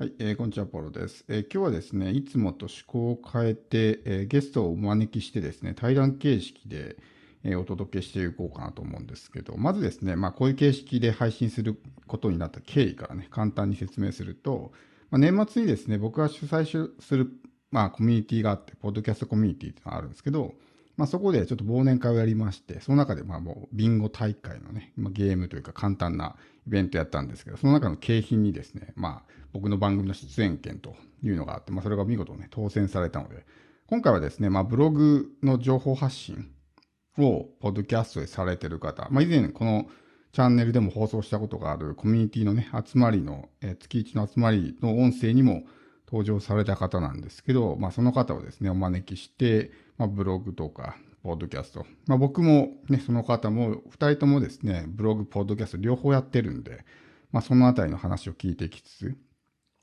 はい、えーこんにちは、ポロです、えー今日はですね、いつもと趣向を変えて、えーゲストをお招きしてですね、対談形式で、えーお届けしていこうかなと思うんですけど、まずですね、まあ、こういう形式で配信することになった経緯からね、簡単に説明すると、まあ、年末にですね、僕が主催する、まあ、コミュニティがあって、ポッドキャストコミュニティっていうのがあるんですけど、まあ、そこでちょっと忘年会をやりまして、その中でまあもうビンゴ大会のね、まあ、ゲームというか簡単なイベントやったんですけど、その中の景品にですね、まあ僕の番組の出演権というのがあって、まあそれが見事ね、当選されたので、今回はですね、まあブログの情報発信をポッドキャストでされてる方、まあ以前このチャンネルでも放送したことがあるコミュニティのね、集まりの、えー月一の集まりの音声にも登場された方なんですけど、まあその方をですね、お招きして、まあブログとか、ポッドキャスト。まあ僕もね、その方も、二人ともですね、ブログ、ポッドキャスト両方やってるんで、まあそのあたりの話を聞いていきつつ、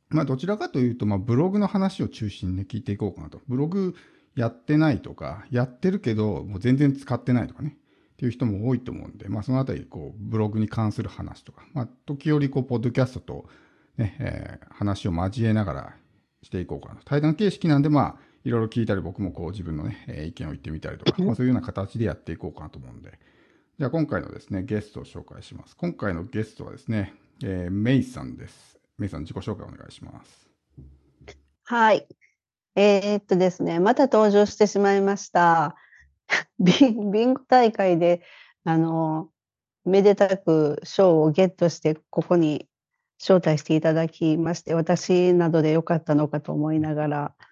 まあどちらかというと、まあブログの話を中心に、聞いていこうかなと。ブログやってないとか、やってるけど、もう全然使ってないとかね。っていう人も多いと思うんで、まあそのあたり、こう、ブログに関する話とか、まあ時折、こう、ポッドキャストとね、えー話を交えながらしていこうかなと。対談形式なんで、まあ、いろいろ聞いたり、僕もこう自分のね、えー意見を言ってみたりとか、まあそういうような形でやっていこうかなと思うんで。じゃあ今回のですね、ゲストを紹介します。今回のゲストはですね、えーメイさんです。メイさん、自己紹介お願いします。はい。えーっとですね、また登場してしまいました。ビンビンゴ大会で、あの、めでたく賞をゲットして、ここに招待していただきまして、私などでよかったのかと思いながら、あ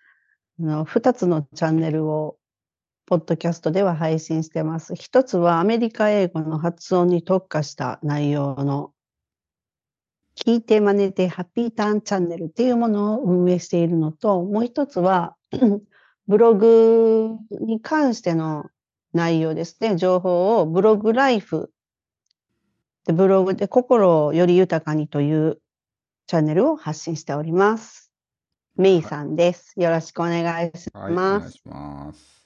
の2つのチャンネルを、ポッドキャストでは配信してます。一つはアメリカ英語の発音に特化した内容の聞いて真似てハッピーターンチャンネルっていうものを運営しているのと、もう一つは ブログに関しての内容ですね。情報をブログライフでブログで心をより豊かにというチャンネルを発信しております。メイさんです。よろしくお願いしはい、おます。願いします。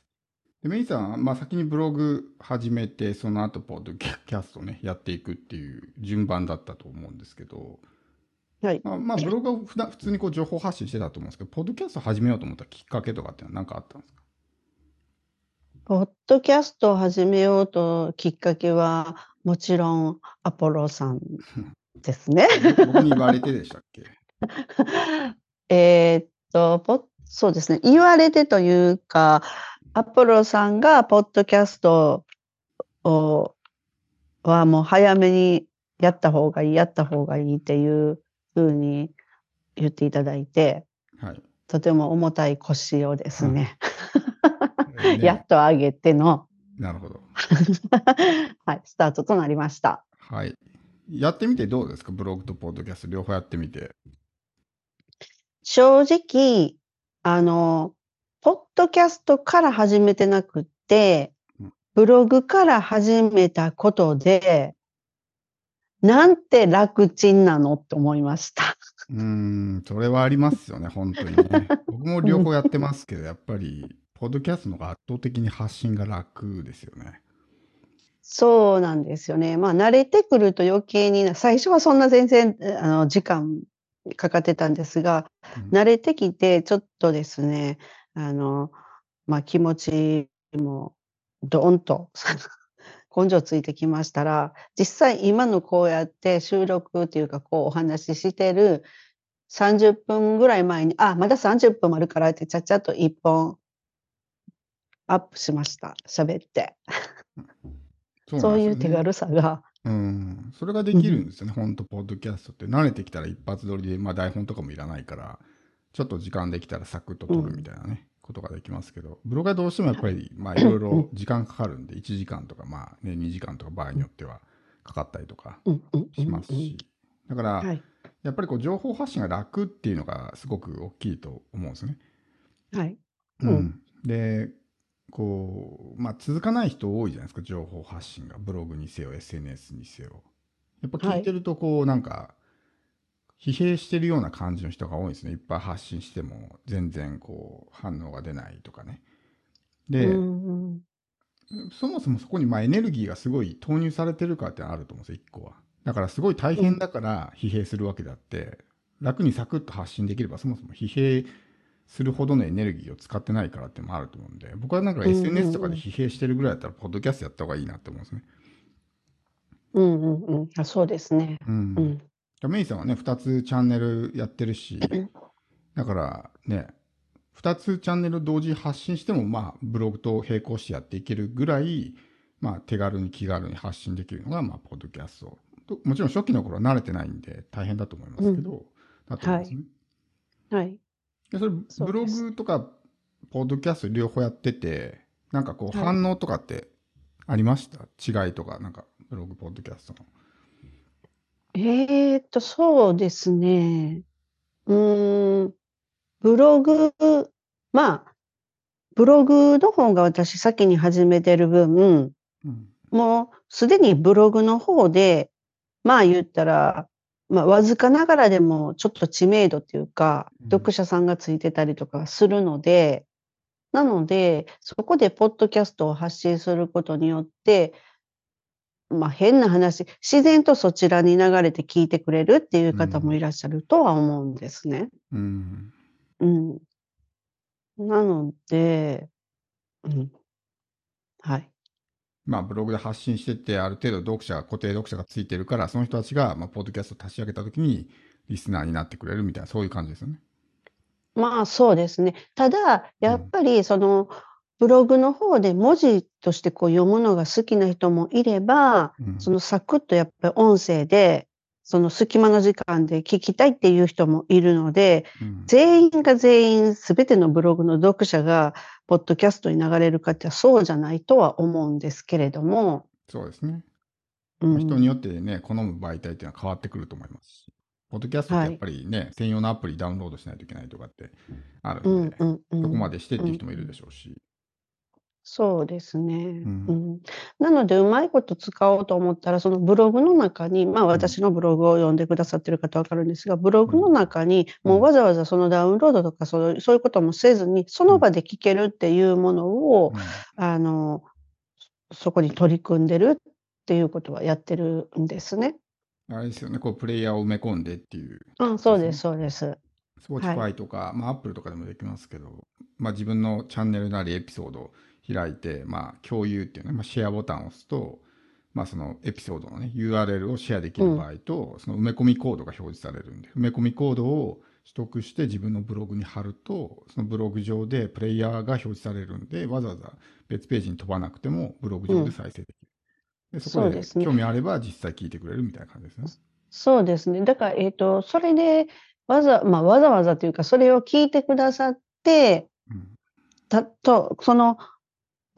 でメイさん、まあ先にブログ始めて、その後ポッドキャストね、やっていくっていう順番だったと思うんですけど、はい。まあ、まあブログは普段普通にこう情報発信してたと思うんですけど、ポッドキャスト始めようと思ったきっかけとかってのは何かあったんですか？ポッドキャストを始めようときっかけは、もちろんアポロさんですね。僕に言われてでしたっけ？えーっと、そうですね。言われてというか、アポロさんがポッドキャストをはもう早めにやった方がいい、やった方がいいっていうふうに言っていただいて、はい。とても重たい腰をですね、えーねやっと上げての、なるほど。はい、スタートとなりました。はい。やってみてどうですか？ブログとポッドキャスト両方やってみて。正直、あの、ポッドキャストから始めてなくってうん、ブログから始めたことで、なんて楽ちんなのって思いました。うーん、それはありますよね、本当にね。僕も両方やってますけど、やっぱり、ポッドキャストの方が圧倒的に発信が楽ですよね。そうなんですよね。まあ、慣れてくると余計にな、最初はそんな全然、あの、時間かかってたんですが、うん慣れてきて、ちょっとですね、あの、まあ、気持ちも、どーんと、根性ついてきましたら、実際今のこうやって収録っていうか、こうお話ししてる30分ぐらい前に、あ、まだ30分もあるからって、ちゃっちゃっと1本アップしました。喋って。そそういう手軽さが、うん、それができるんですよね、本当ポッドキャストって。慣れてきたら一発撮りで、まあ台本とかもいらないから、ちょっと時間できたらサクッと撮るみたいなね、ことができますけど、ブログはどうしてもやっぱり、まあいろいろ時間かかるんで、1時間とか、まあね、2時間とか場合によってはかかったりとかしますし、だから、はい。やっぱりこう情報発信が楽っていうのがすごく大きいと思うんですね。はい。ううんん、で、こう、まあ続かない人多いじゃないですか、情報発信が。ブログにせよ、SNS にせよ。やっぱ聞いてると、こう、なんか、疲弊してるような感じの人が多いんですね。いっぱい発信しても、全然こう、反応が出ないとかね。で、うんうんそもそもそこにまあエネルギーがすごい投入されてるかってあると思うんですよ、一個は。だからすごい大変だから疲弊するわけであって、楽にサクッと発信できれば、そもそも疲弊するほどのエネルギーを使ってないからってもあると思うんで、僕はなんか SNS とかで疲弊してるぐらいだったら、ポッドキャストやった方がいいなって思うんですね。うんうんうん。あ、そうですね。う。うんん。メイさんはね、2つチャンネルやってるし、だからね、2つチャンネル同時発信しても、まあ、ブログと並行してやっていけるぐらい、まあ、手軽に気軽に発信できるのが、まあ、ポッドキャスト。ともちろん初期の頃は慣れてないんで大変だと思いますけど、だと思いますね。はい。でそれブログとか、ポッドキャスト両方やってて、なんかこうはい反応とかってありました、違いとか、なんかブログ、ポッドキャストの。えーっと、そうですね。うーん、ブログ、まあ、ブログの方が私先に始めてる分、うん。もうすでにブログの方で、まあ言ったら、まあわずかながらでもちょっと知名度っていうか、うん読者さんがついてたりとかするので、なので、そこでポッドキャストを発信することによって、まあ変な話、自然とそちらに流れて聞いてくれるっていう方もいらっしゃるとは思うんですね。うん。うん。なので、うん。はい。まあ、ブログで発信してって、ある程度読者が、固定読者がついてるから、その人たちが、まあ、ポッドキャストを立ち上げたときに、リスナーになってくれるみたいな、そういう感じですよね。まあそうですね。ただ、やっぱりそのブログの方で文字としてこう読むのが好きな人もいれば、うん。そのサクッとやっぱり音声で、その隙間の時間で聞きたいっていう人もいるので、うん全員が全員すべてのブログの読者がポッドキャストに流れるかってそうじゃないとは思うんですけれども、そうですね。うん。人によってね、好む媒体っていうのは変わってくると思いますし、ポッドキャストってやっぱりね、専用のアプリダウンロードしないといけないとかってあるうんんで、うんうん、そこまでしてっていう人もいるでしょうし。そうですね。ん。うん。なので、うまいこと使おうと思ったら、そのブログの中に、まあ私のブログを読んでくださってる方わかるんですが、ブログの中に、うん。もうわざわざそのダウンロードとかそういうそういうこともせずに、その場で聞けるっていうものを、うん。あの、そこに取り組んでるっていうことはやってるんですね。あれですよね、こう、プレイヤーを埋め込んでっていう、あ、そうです、そうです。Spotify とか、まあ、Apple とかでもできますけど、まあ、自分のチャンネルなりエピソードを開いて、まあ、共有っていうね、まあ、シェアボタンを押すと、まあ、そのエピソードのね、URL をシェアできる場合と、その埋め込みコードが表示されるんで、埋め込みコードを取得して自分のブログに貼ると、そのブログ上でプレイヤーが表示されるんで、わざわざ別ページに飛ばなくても、ブログ上で再生できる。でそこでそうで興味あれば実際聞いてくれるみたいな感じですね。そうですね。だから、えっ、と、それで、わざ、まあ、わざわざというか、それを聞いてくださって、うんたと、その、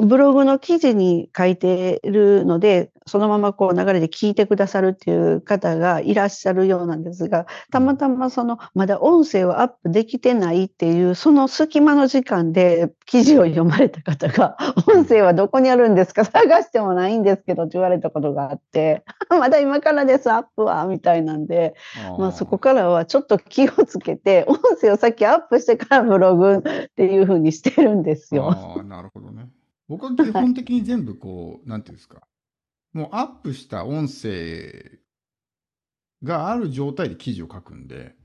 ブログの記事に書いてるので、そのままこう流れで聞いてくださるっていう方がいらっしゃるようなんですが、たまたまその、まだ音声をアップできてないっていう、その隙間の時間で記事を読まれた方が、音声はどこにあるんですか？探してもないんですけどって言われたことがあって、まだ今からです、アップは、みたいなんで、まあそこからはちょっと気をつけて、音声をさっきアップしてからブログっていう風にしてるんですよ。なるほどね。僕は基本的に全部こう、なんていうんですか、もうアップした音声がある状態で記事を書くんで、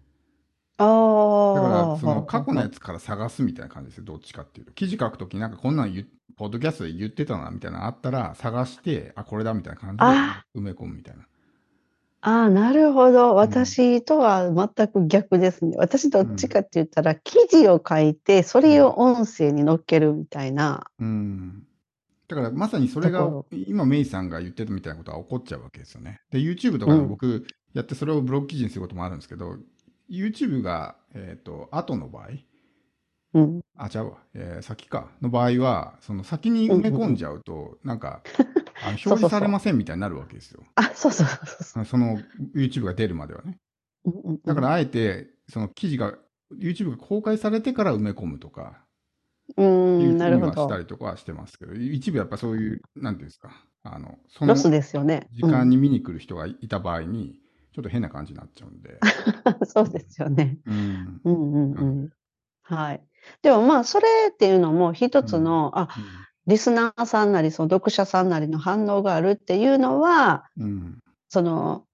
ああ。だからその過去のやつから探すみたいな感じですよ、どっちかっていうと。記事書くときなんかこんなんポッドキャストで言ってたなみたいなのあったら探して、あ、これだみたいな感じであ埋め込むみたいな。ああ、なるほど。私とは全く逆ですね。私どっちかって言ったら、記事を書いて、それを音声に乗っけるみたいな。うん。だからまさにそれが今メイさんが言ってたみたいなことは起こっちゃうわけですよね。で YouTube とかでも僕やってそれをブログ記事にすることもあるんですけど YouTube が、えっと後の場合うん。あ違うわ、えー先かの場合はその先に埋め込んじゃうとなんかあの 表示されませんみたいになるわけですよ。あ、そうそうそうそその YouTube が出るまではね。う。うんうんうんだからあえてその記事が YouTube が公開されてから埋め込むとかうん、なるほうにはしたど。りとかはしてますけど、一部やっぱそういう、なんていうんですか、あの、そのロスですよね。時間に見に来る人がいた場合に、ちょっと変な感じになっちゃうんで。う んそうですよね。うん。うんうんなうんん。はい。でもまあ、それっていうのも一つの、あ、リスナーさんなり、その読者さんなりの反応があるっていうのは、うん。その、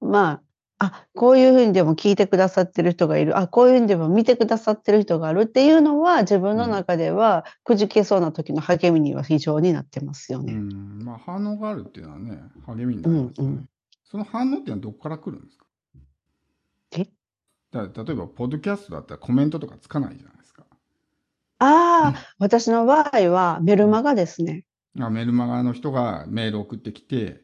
まあ、あ、こういうふうにでも聞いてくださってる人がいる、あ、こういうふうにでも見てくださってる人があるっていうのは、自分の中ではくじけそうな時の励みには非常になってますようね。ん、まあ反応があるっていうのはね、励みになりますよね。うんうんその反応っていうのはどこから来るんですか？え？だ例えば、ポッドキャストだったらコメントとかつかないじゃないですか。ああ、私の場合はメルマガですね。あメルマガの人がメール送ってきて、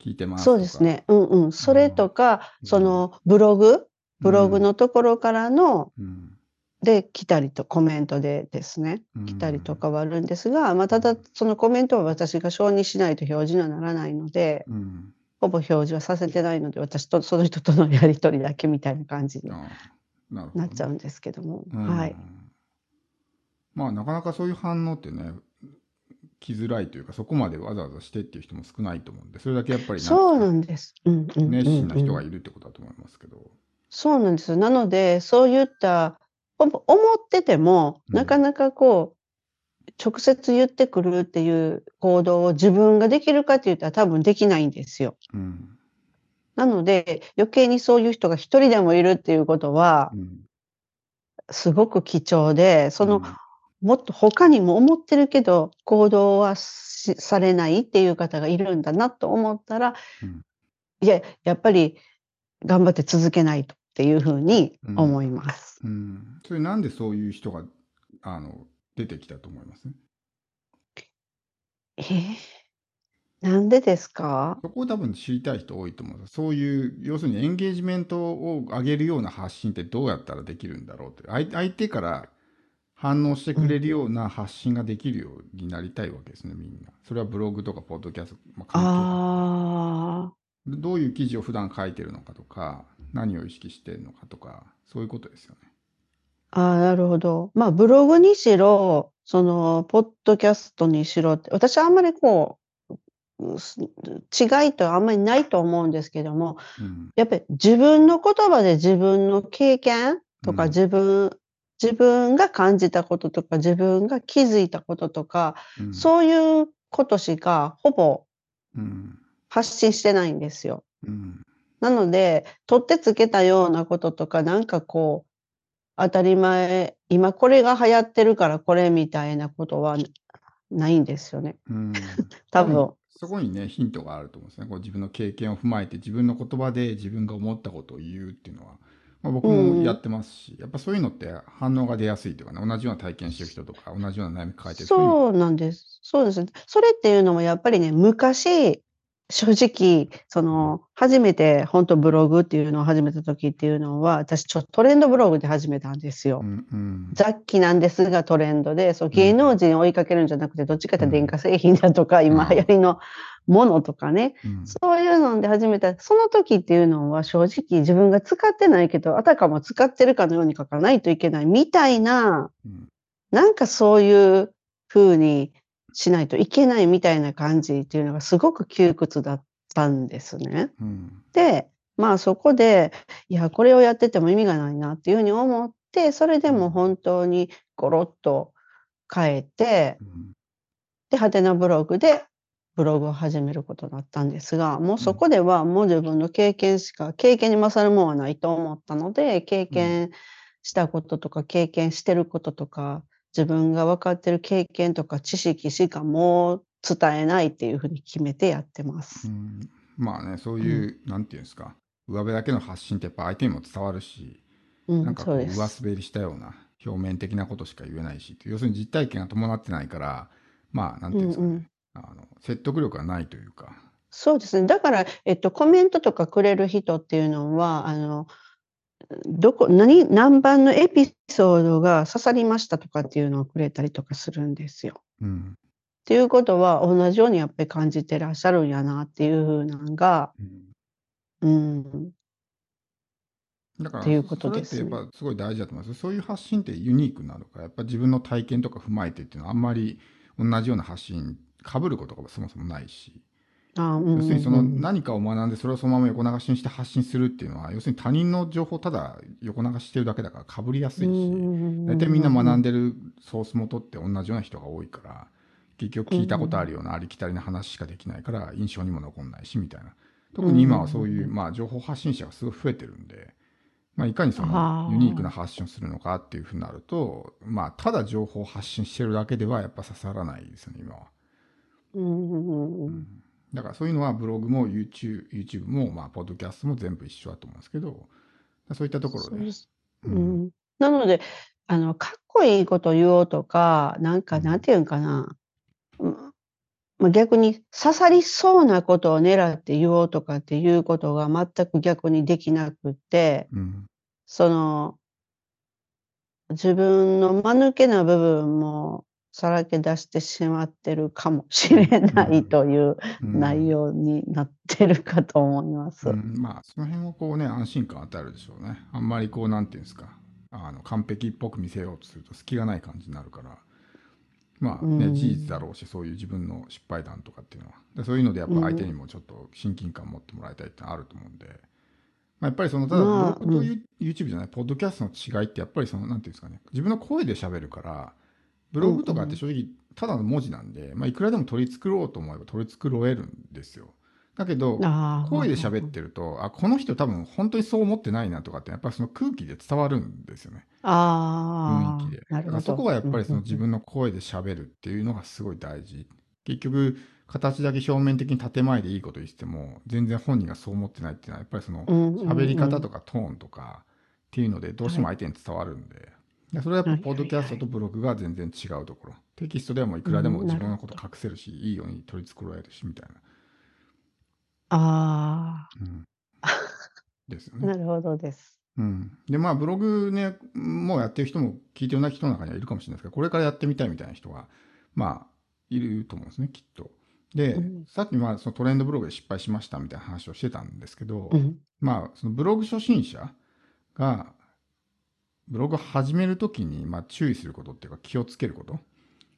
聞いてます。そうですね。うんうん。それとか、うんそのブログ、ブログのところからの、うん。で来たりとコメントでですね、うん。来たりとかはあるんですが、まあ、ただそのコメントは私が承認しないと表示にはならないので、うん。ほぼ表示はさせてないので、私とその人とのやり取りだけみたいな感じにあなっちゃうんですけども。うんはい。。まあ、なかなかそういう反応ってね、来づらいというか、そこまでわざわざしてっていう人も少ないと思うんで、それだけやっぱりそうななんんです。うんうんうんうん熱心な人がいるってことだと思いますけど。そうなんですよ。なので、そういった、思ってても、うんなかなかこう、直接言ってくるっていう行動を自分ができるかって言ったら多分できないんですよ。うん。なので、余計にそういう人が一人でもいるっていうことはう、ん。すごく貴重で、その、うんもっと他にも思ってるけど、行動はしされないっていう方がいるんだなと思ったら、うんいや、やっぱり頑張って続けないとっていうふうに思います。うん。それなんでそういう人が、あの、出てきたと思います？え？ーなんでですか？そこを多分知りたい人多いと思うそういう、要するにエンゲージメントを上げるような発信ってどうやったらできるんだろうって。相相手から反応してくれるような発信ができるようになりたいわけですね、みんな。それはブログとかポッドキャスト、まあ、関係どういう記事を普段書いてるのかとか、何を意識してるのかとか、そういうことですよね。ああ、なるほど。まあ、ブログにしろ、その、ポッドキャストにしろって、私はあんまりこう、違いとあんまりないと思うんですけども、うん。やっぱり自分の言葉で自分の経験とかうん自分、自分が感じたこととか自分が気づいたこととか、うん、そういうことしかほぼうん。発信してないんですよ。うん。なので、取ってつけたようなこととか、なんかこう、当たり前、今これが流行ってるからこれみたいなことはないんですよね。うん。多分。そこにね、ヒントがあると思うんですね。こう自分の経験を踏まえて、自分の言葉で自分が思ったことを言うっていうのは、まあ、僕もやってますし、やっぱそういうのって反応が出やすいというかね、同じような体験してる人とか、同じような悩み抱えてる人にそうなんです。そうです。それっていうのもやっぱりね、昔、正直、その、初めて本当ブログっていうのを始めた時っていうのは、私ちょっとトレンドブログで始めたんですよう。んうん雑記なんですがトレンドで、そう芸能人を追いかけるんじゃなくて、どっちかというと電化製品だとか、今うん流行りのものとかね、うん。そういうので始めた、その時っていうのは正直自分が使ってないけど、あたかも使ってるかのように書かないといけないみたいな、うん。なんかそういう風にしないといけないみたいな感じっていうのがすごく窮屈だったんですね。うん。で、まあそこで、いや、これをやってても意味がないなっていうふうに思って、それでも本当にゴロッと変えて、うん。で、ハテナブログでブログを始めることになったんですが、もうそこではもう自分の経験しか、経験に勝るもんはないと思ったので、経験したこととか、経験してることとか、自分が分かってる経験とか知識しかもう伝えないっていうふうに決めてやってます。うん。まあね、そういう、なんていうんですか、上辺だけの発信ってやっぱ相手にも伝わるし、うん、なんかこそう。上滑りしたような表面的なことしか言えないし、要するに実体験が伴ってないから、まあ、なんていうんですかね、うんうんあの説得力がないというか、そうですね。だから、えっと、コメントとかくれる人っていうのは、あの、どこ、何、何番のエピソードが刺さりましたとかっていうのをくれたりとかするんですよ。うんっていうことは、同じようにやっぱり感じてらっしゃるんやなっていうふうなのが、うんうん、だからっていうことですねそれってやっぱすごい大事だと思います。そういう発信ってユニークなのか、やっぱ自分の体験とか踏まえてっていうのはあんまり同じような発信、被ることがそもそもないし、あうん要するにその何かを学んでそれをそのまま横流しにして発信するっていうのは、要するに他人の情報をただ横流ししてるだけだから被りやすいし、大体みんな学んで、でるソース元って同じような人が多いから、結局聞いたことあるようなありきたりな話しかできないから印象にも残んないしみたいな。特に今はそういう、まあ、情報発信者がすごい増えてるんで、まあ、いかにそのユニークな発信をするのかっていうふうになると、まあ、ただ情報を発信してるだけではやっぱ刺さらないですよね、今は。だからそういうのはブログも YouTube, YouTube も、まあ、ポッドキャストも全部一緒だと思うん。ですけど、そういったところで、ですうん、なのであのかっこいいこと言おうとかなん。かなん。ていうん。かな、うん。まあ、逆に刺さりそうなことを狙って言おうとかっていうことが全く逆にできなくってうん。その自分の間抜けな部分もさらけ出してしまってるかもしれないといううん。内容になってるかと思います。うん、まあその辺はこうね安心感を与えるでしょうね。あんまりこうなんていうんですか。あの完璧っぽく見せようとすると隙がない感じになるから。まあね、うん。事実だろうしそういう自分の失敗談とかっていうのは。でそういうのでやっぱ相手にもちょっと親近感持ってもらいたいってのはあると思うんで、まあ、やっぱりそのただブまあログとユ YouTube じゃない、ポッドキャストの違いってやっぱりそのなんていうんですかね。自分の声で喋るからブログとかって正直ただの文字なんで、まあ、いくらでも取り繕おうと思えば取り繕えるんですよだけど声で喋ってると、あ、この人多分本当にそう思ってないなとかって、やっぱりその空気で伝わるんですよね。あ雰囲気で。だからそこはやっぱりそのうん自分の声で喋るっていうのがすごい大事。結局、形だけ表面的に建前でいいこと言っても、全然本人がそう思ってないっていうのは、やっぱりその喋り方とかトーンとかっていうので、どうしても相手に伝わるんで、でそれはやっぱポッドキャストとブログが全然違うところ。テキストではもういくらでもうん自分のこと隠せるし、いいように取り繕えるしみたいな。あうん ですよあ、ね。なるほどです。うん、でまあブログねもうやってる人も聞いてる人の中にはいるかもしれないですけどこれからやってみたいみたいな人がまあいると思うんですねきっと。で、うんさっきまあそのトレンドブログで失敗しましたみたいな話をしてたんですけど、うん。まあそのブログ初心者がブログ始めるときにまあ注意することっていうか気をつけること、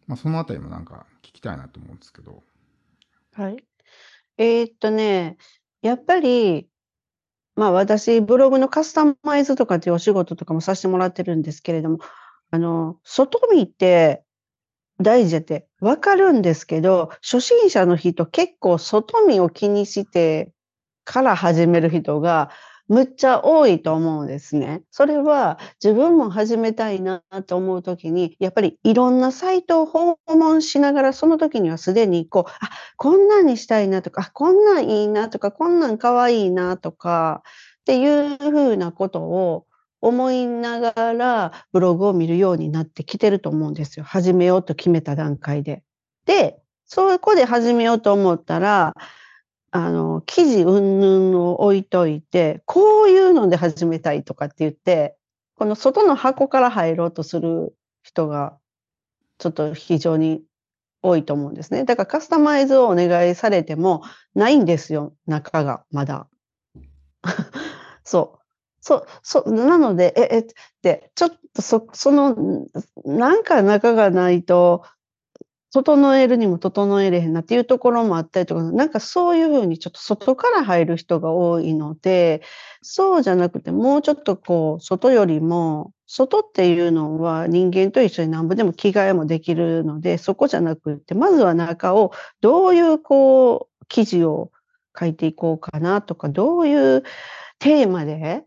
まあ、そのあたりもなんか聞きたいなと思うんですけど。はい。えーっとね、やっぱり、まあ私、ブログのカスタマイズとかっていうお仕事とかもさせてもらってるんですけれども、あの、外見って大事ってわかるんですけど、初心者の人結構外見を気にしてから始める人がむっちゃ多いと思うんですね。それは自分も始めたいなと思うときに、やっぱりいろんなサイトを訪問しながら、その時にはすでにこう、あ、こんなんにしたいなとか、こんなんいいなとか、こんなんかわいいなとか、っていうふうなことを思いながらブログを見るようになってきてると思うんですよ。始めようと決めた段階で。で、そこで始めようと思ったら、あの、記事云々を置いといて、こういうので始めたいとかって言って、この外の箱から入ろうとする人が、ちょっと非常に多いと思うんですね。だからカスタマイズをお願いされてもないんですよ、中が、まだ。そう。そ、そ、なので、え、え、って、ちょっとそ、その、なんか中がないと、整えるにも整えれへんなっていうところもあったりとか、なんかそういうふうにちょっと外から入る人が多いので、そうじゃなくて、もうちょっとこう、外よりも、外っていうのは人間と一緒に何ぼでも着替えもできるので、そこじゃなくて、まずは中をどういうこう、記事を書いていこうかなとか、どういうテーマで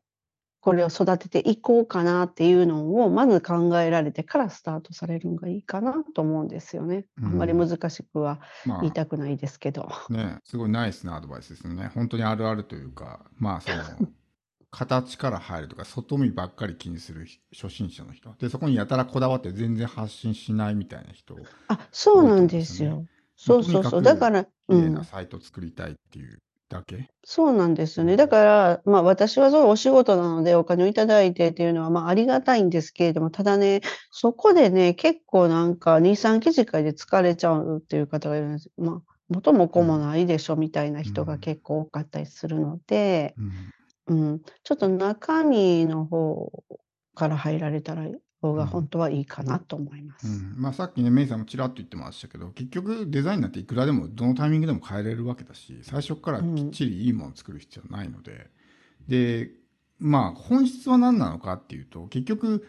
これを育てていこうかなっていうのをまず考えられてからスタートされるのがいいかなと思うんですよね。あんまり難しくはまあ言いたくないですけど。ね、すごいナイスなアドバイスですね。本当にあるあるというか、まあその、形から入るとか、外見ばっかり気にする初心者の人。で、そこにやたらこだわって全然発信しないみたいな人。あ、そうなんですよ。そうそうそう。だから、綺うん麗な。サイト作りたいっていうだけ？そうなんですよね。だから、まあ私はそうお仕事なのでお金をいただいてっていうのはまあありがたいんですけれども、ただね、そこでね、結構なんか2、3記事会で疲れちゃうっていう方がいるんです。まあ元も子もないでしょみたいな人が結構多かったりするので、うん。うん、ちょっと中身の方から入られたら方が本当はいいかなと思います。うん、まあさっきね、メイさんもちらっと言ってましたけど、結局デザインなんていくらでもどのタイミングでも変えれるわけだし、最初からきっちりいいものを作る必要はないので、で、まあ本質は何なのかっていうと、結局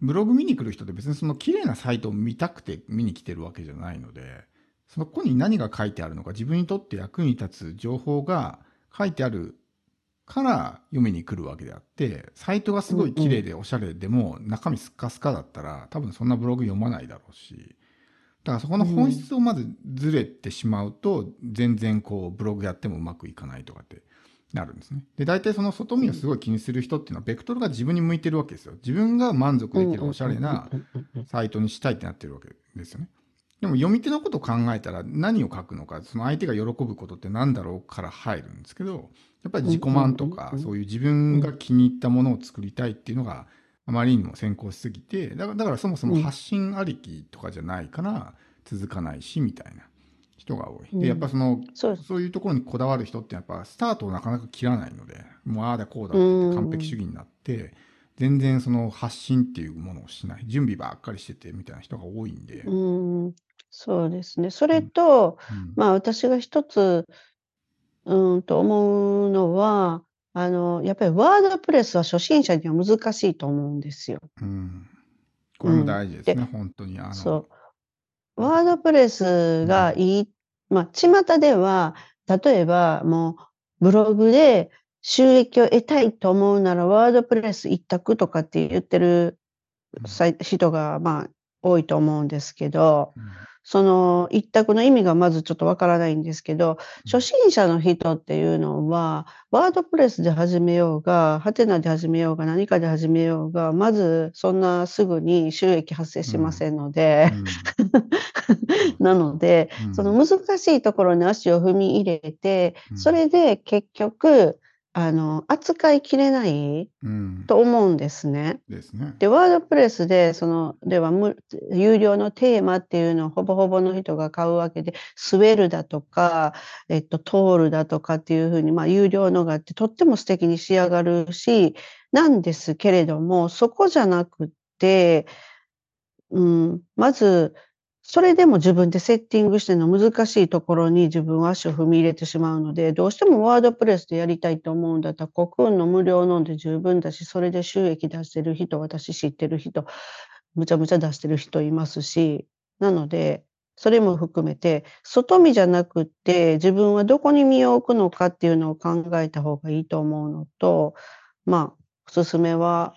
ブログ見に来る人って別にその綺麗なサイトを見たくて見に来てるわけじゃないので、そこに何が書いてあるのか、自分にとって役に立つ情報が書いてあるから読みに来るわけであって、サイトがすごい綺麗でおしゃれでも中身スッカスカだったら多分そんなブログ読まないだろうし、だからそこの本質をまずずれてしまうと、全然こうブログやってもうまくいかないとかってなるんですね。で、大体その外見をすごい気にする人っていうのは、ベクトルが自分に向いてるわけですよ。自分が満足できるおしゃれなサイトにしたいってなってるわけですよね。でも読み手のことを考えたら何を書くのか、その相手が喜ぶことって何だろうから入るんですけど、やっぱり自己満とかうんうんうんうん。そういう自分が気に入ったものを作りたいっていうのがあまりにも先行しすぎて、だからそもそも発信ありきとかじゃないから続かないしみたいな人が多い。うん。で、やっぱそのそういうところにこだわる人ってやっぱスタートをなかなか切らないので、もうああだこうだって完璧主義になって、全然その発信っていうものをしない、準備ばっかりしててみたいな人が多いんで、うん、そうですね。それと、うん。まあ私が一つ、うーんと思うのは、あの、やっぱりワードプレスは初心者には難しいと思うんですよ。うんこれも大事ですね、本当に。あのそう。ワードプレスがいい、まあ、巷では、例えばもうブログで収益を得たいと思うならワードプレス一択とかって言ってる人がまあ多いと思うんですけど、うん。その一択の意味がまずちょっとわからないんですけど、初心者の人っていうのは、ワードプレスで始めようが、ハテナで始めようが、何かで始めようが、まずそんなすぐに収益発生しませんので、なので、うん。その難しいところに足を踏み入れて、うん。それで結局、あの、扱いきれないうんと思うんですね。ですね。で、ワードプレスで、その、では、む有料のテーマっていうのをほぼほぼの人が買うわけで、スウェルだとか、えっと、トールだとかっていうふうに、まあ、有料のがあって、とっても素敵に仕上がるし、なんですけれども、そこじゃなくって、うん、まず、それでも自分でセッティングしての難しいところに自分は足を踏み入れてしまうので、どうしてもワードプレスでやりたいと思うんだ。ったら、コクーンの無料ので十分だし、それで収益出してる人、私知ってる人、むちゃむちゃ出してる人いますし、なので、それも含めて、外見じゃなくって、自分はどこに身を置くのかっていうのを考えた方がいいと思うのと、まあ、おすすめは、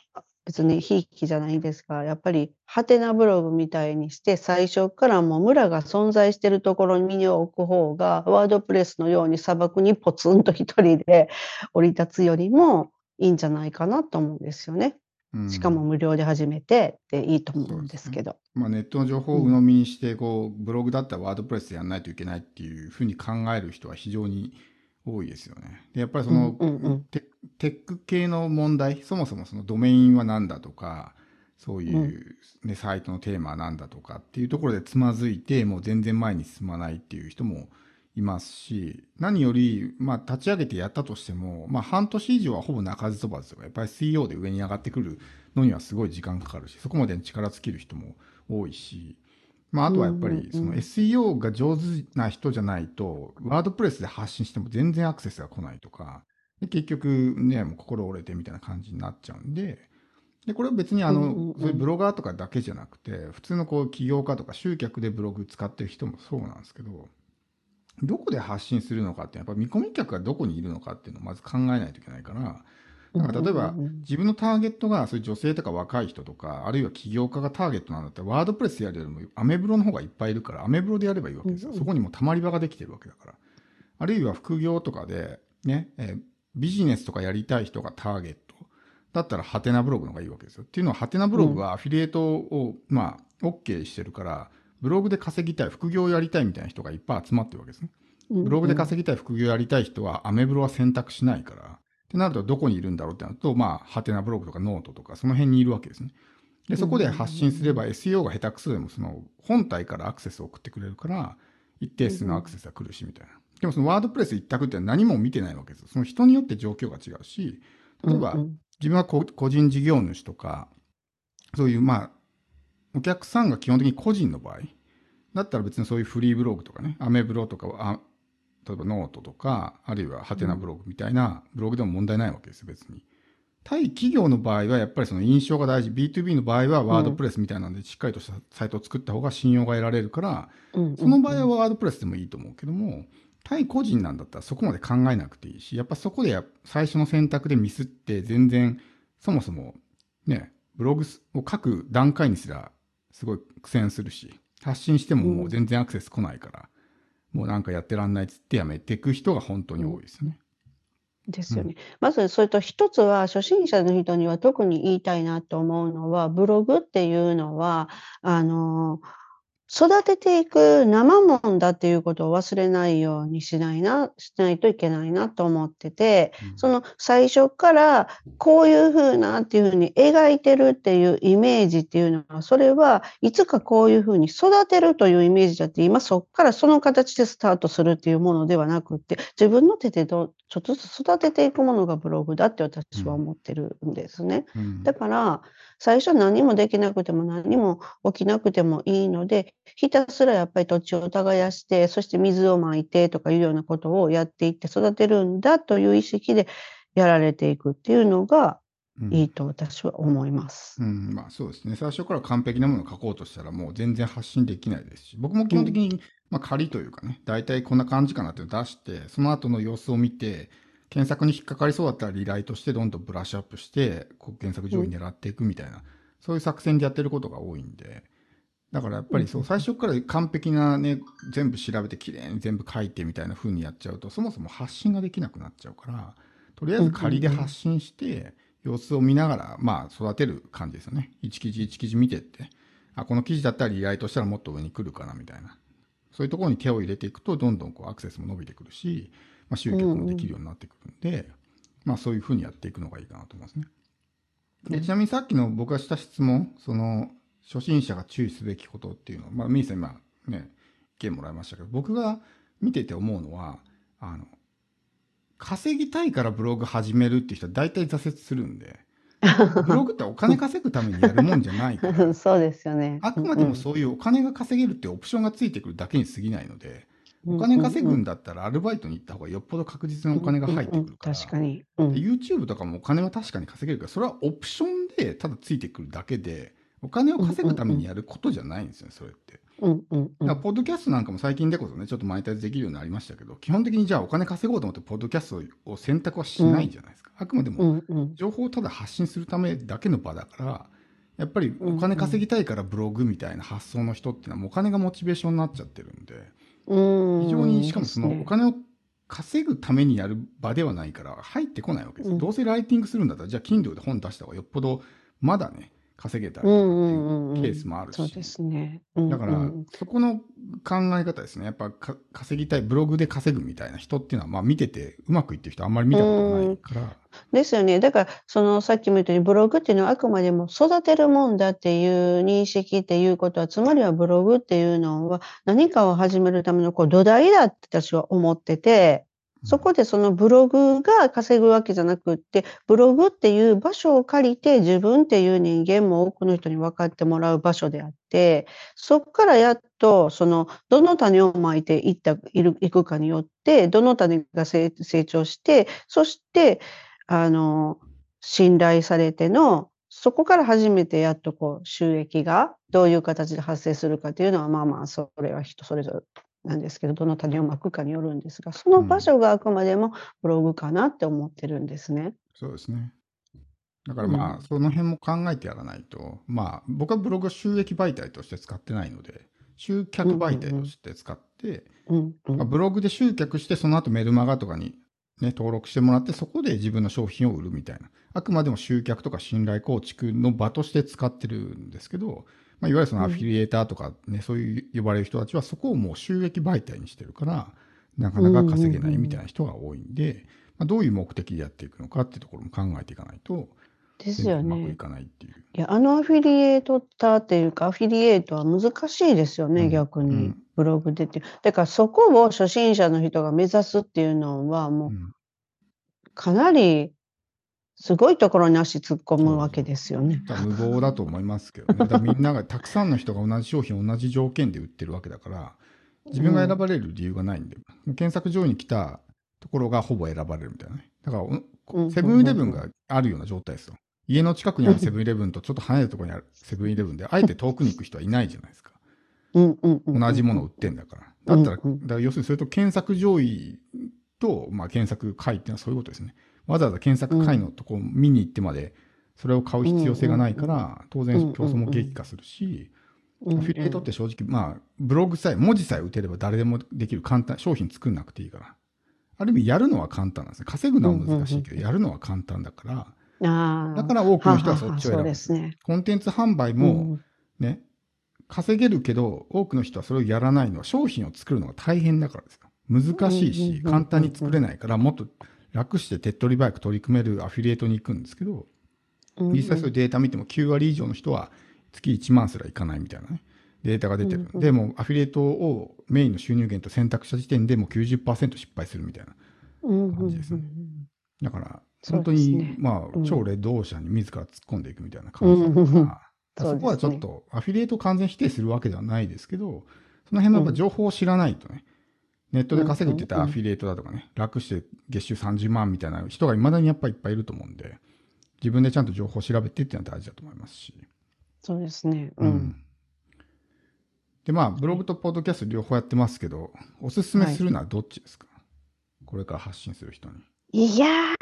別にひいきじゃないですが、やっぱり、ハテナブログみたいにして、最初からもう村が存在しているところに身を置く方が、ワードプレスのように砂漠にポツンと一人で 降り立つよりもいいんじゃないかなと思うんですよね。うんしかも無料で始めてっていいと思うんですけど。まあ、ネットの情報を鵜呑みにしてこうブログだったらワードプレスでやらないといけないっていうふうに考える人は非常に多いですよね。でやっぱりその、うんうんうんテテック系の問題そもそもそのドメインは何だとかそういう、ねサイトのテーマは何だとかっていうところでつまずいてもう全然前に進まないっていう人もいますし何より、まあ、立ち上げてやったとしても、まあ、半年以上はほぼ鳴かず飛ばずとかやっぱり CEO で上に上がってくるのにはすごい時間かかるしそこまでに力尽きる人も多いし、まあ、あとはやっぱりその SEO が上手な人じゃないとワードプレスで発信しても全然アクセスが来ないとかで結局ねもう心折れてみたいな感じになっちゃうんででこれは別にあの、うんうんうんそういうブロガーとかだけじゃなくて普通のこう起業家とか集客でブログ使ってる人もそうなんですけどどこで発信するのかってやっぱ見込み客がどこにいるのかっていうのをまず考えないといけないから。だから例えば自分のターゲットがそういう女性とか若い人とかあるいは起業家がターゲットなんだったらワードプレスやるよりもアメブロの方がいっぱいいるからアメブロでやればいいわけですよ、そこにもたまり場ができてるわけだから。あるいは副業とかでね、えービジネスとかやりたい人がターゲット。だったらハテナブログの方がいいわけですよ。っていうのはハテナブログはアフィリエイトを、まあ OK してるからブログで稼ぎたい副業をやりたいみたいな人がいっぱい集まってるわけですね。ブログで稼ぎたい副業やりたい人はアメブロは選択しないから。ってなるとどこにいるんだろうってなると、まあ、はてなブログとかノートとかその辺にいるわけですね。で、そこで発信すれば SEO が下手くそでもその本体からアクセスを送ってくれるから、一定数のアクセスが来るしみたいな。でもその WordPress 一択って何も見てないわけですよ。その人によって状況が違うし、例えば自分はこ個人事業主とか、そういうまあ、お客さんが基本的に個人の場合、だったら別にそういうフリーブログとかね、アメブロとかは、あ例えばノートとか、あるいははてなブログみたいなブログでも問題ないわけですよ、別に。対企業の場合はやっぱりその印象が大事。B2B の場合は WordPress みたいなんでしっかりとしたサイトを作った方が信用が得られるから、その場合は WordPress でもいいと思うけども、対個人なんだったらそこまで考えなくていいし、やっぱそこでや最初の選択でミスって全然、そもそもね、ブログを書く段階にすらすごい苦戦するし、発信してももう全然アクセス来ないから、もうなんかやってらんないっつってやめていく人が本当に多いですね。ですよね。まずそれと一つは初心者の人には特に言いたいなと思うのはブログっていうのはあの育てていく生もんだっていうことを忘れないようにしないなしないといけないなと思っててうん。その最初からこういうふうなっていうふうに描いてるっていうイメージっていうのはそれはいつかこういうふうに育てるというイメージだって今そこからその形でスタートするっていうものではなくって自分の手でどうちょっとずつ育てていくものがブログだって私は思ってるんですね。うん。だから最初何もできなくても何も起きなくてもいいのでひたすらやっぱり土地を耕してそして水をまいてとかいうようなことをやっていって育てるんだという意識でやられていくっていうのがうんいいと私は思います。うん、まあそうですね。最初から完璧なものを書こうとしたらもう全然発信できないですし、僕も基本的に、まあ仮というかね、大体こんな感じかなっていうのを出して、その後の様子を見て、検索に引っかかりそうだったらリライトしてどんどんブラッシュアップして、こう検索上位狙っていくみたいな、そういう作戦でやってることが多いんで、だからやっぱりそう、最初から完璧なね、全部調べてきれいに全部書いてみたいな風にやっちゃうと、そもそも発信ができなくなっちゃうから、とりあえず仮で発信して、様子を見ながら、まあ、育てる感じですよね。一記事一記事見てって、あ、この記事だったらリライトしたらもっと上に来るかな、みたいな。そういうところに手を入れていくと、どんどんこうアクセスも伸びてくるし、まあ、集客もできるようになってくるんで、まあ、そういうふうにやっていくのがいいかなと思いますね。でちなみにさっきの僕がした質問、その、初心者が注意すべきことっていうのは、まあ、ミーさん今ね、意見もらいましたけど、僕が見てて思うのは、あの、稼ぎたいからブログ始めるっていう人は大体挫折するんで、ブログってお金稼ぐためにやるもんじゃないから、そうですよね。あくまでもそういうお金が稼げるっていうオプションがついてくるだけに過ぎないので、お金稼ぐんだったらアルバイトに行った方がよっぽど確実なお金が入ってくるから。確かに。うんで YouTube とかもお金は確かに稼げるから、それはオプションでただついてくるだけで、お金を稼ぐためにやることじゃないんですよね、それって。うんうんうんだからポッドキャストなんかも最近でこそね、ちょっとマネタイズできるようになりましたけど、基本的にじゃあお金稼ごうと思ってポッドキャストを選択はしないじゃないですか。あくまでうも情報をただ発信するためだけの場だから、やっぱりお金稼ぎたいからブログみたいな発想の人っていうのはお金がモチベーションになっちゃってるんで、うん非常にしかもそのお金を稼ぐためにやる場ではないから入ってこないわけですよ。うんどうせライティングするんだったら、じゃあ Kindle で本出した方がよっぽどまだね、稼げたりケースもあるし。そうですね。うんだからうん、そこの考え方ですね。やっぱか稼ぎたい、ブログで稼ぐみたいな人っていうのは、まあ見ててうまくいってる人あんまり見たことがないから、ですよね。だから、そのさっきも言ったように、ブログっていうのはあくまでも育てるもんだっていう認識っていうことは、つまりはブログっていうのは何かを始めるためのこう土台だって私は思ってて、そこでそのブログが稼ぐわけじゃなくって、ブログっていう場所を借りて自分っていう人間も多くの人に分かってもらう場所であって、そこからやっとそのどの種をまいていったいるいくかによって、どの種が成成長して、そしてあの信頼されてのそこから初めてやっとこう収益がどういう形で発生するかというのはまあまあそれは人それぞれ。なんですけどどの種をまくかによるんですがその場所があくまでもブログかなって思ってるんですね。そうですね。だからまあ、うんその辺も考えてやらないと、まあ、僕はブログを収益媒体として使ってないので、集客媒体として使って、うんうんまあ、ブログで集客して、その後メルマガとかに、ね、登録してもらって、そこで自分の商品を売るみたいな。あくまでも集客とか信頼構築の場として使ってるんですけど、まあ、いわゆるそのアフィリエーターとかね、そういう呼ばれる人たちはそこをもう収益媒体にしてるから、なかなか稼げないみたいな人が多いんで、まあ、どういう目的でやっていくのかっていうところも考えていかないと、ですよ全然うまくいね。かないっていう。いやあのアフィリエイトターっていうかアフィリエイトは難しいですよね、うん逆にうんブログでっていう。だからそこを初心者の人が目指すっていうのはもううんかなりすごいところに足突っ込むわけですよね。無謀だと思いますけどね。みんなが、たくさんの人が同じ商品を同じ条件で売ってるわけだから、自分が選ばれる理由がないんで、検索上位に来たところがほぼ選ばれるみたいなね。だからセブンイレブンがあるような状態ですよ。家の近くにあるセブンイレブンとちょっと離れたところにあるセブンイレブンで、あえて遠くに行く人はいないじゃないですか。うんうんうん。同じものを売ってんだから。だったら、ら要するにそれと検索上位と、まあ、検索回っていうのはそういうことですね。わざわざ検索回のとこ見に行ってまで、それを買う必要性がないから、当然競争も激化するし、アフィリエイトって正直、まあ、ブログさえ、文字さえ打てれば誰でもできる簡単、商品作んなくていいから。ある意味、やるのは簡単なんですね。稼ぐのは難しいけど、やるのは簡単だから。だから多くの人はそっちを選ぶですね。コンテンツ販売うもんね、稼げるけど、多くの人はそれをやらないのは商品を作るのが大変だからですよ。難しいし簡単に作れないから、もっと楽して手っ取り早く取り組めるアフィリエイトに行くんですけど、うん。実際そういうデータ見ても9割以上の人は月1万すらいかないみたいなね、データが出てる。でも、アフィリエイトをメインの収入源と選択した時点でもう90%失敗するみたいな。感じですね。だから、本当に、ねまあ、うん超レッドオーシャンに自ら突っ込んでいくみたいな感じだから、そこはちょっと、アフィリエイトを完全否定するわけではないですけど、その辺のやっぱ情報を知らないとね、ネットで稼ぐって言ったらアフィリエイトだとかね、楽して月収30万みたいな人が未だにやっぱりいっぱいいると思うんで、自分でちゃんと情報を調べてっていうのは大事だと思いますし。そうですね。うん。で、まあ、ブログとポッドキャスト両方やってますけど、おすすめするのはどっちですか、これから発信する人に。いやー、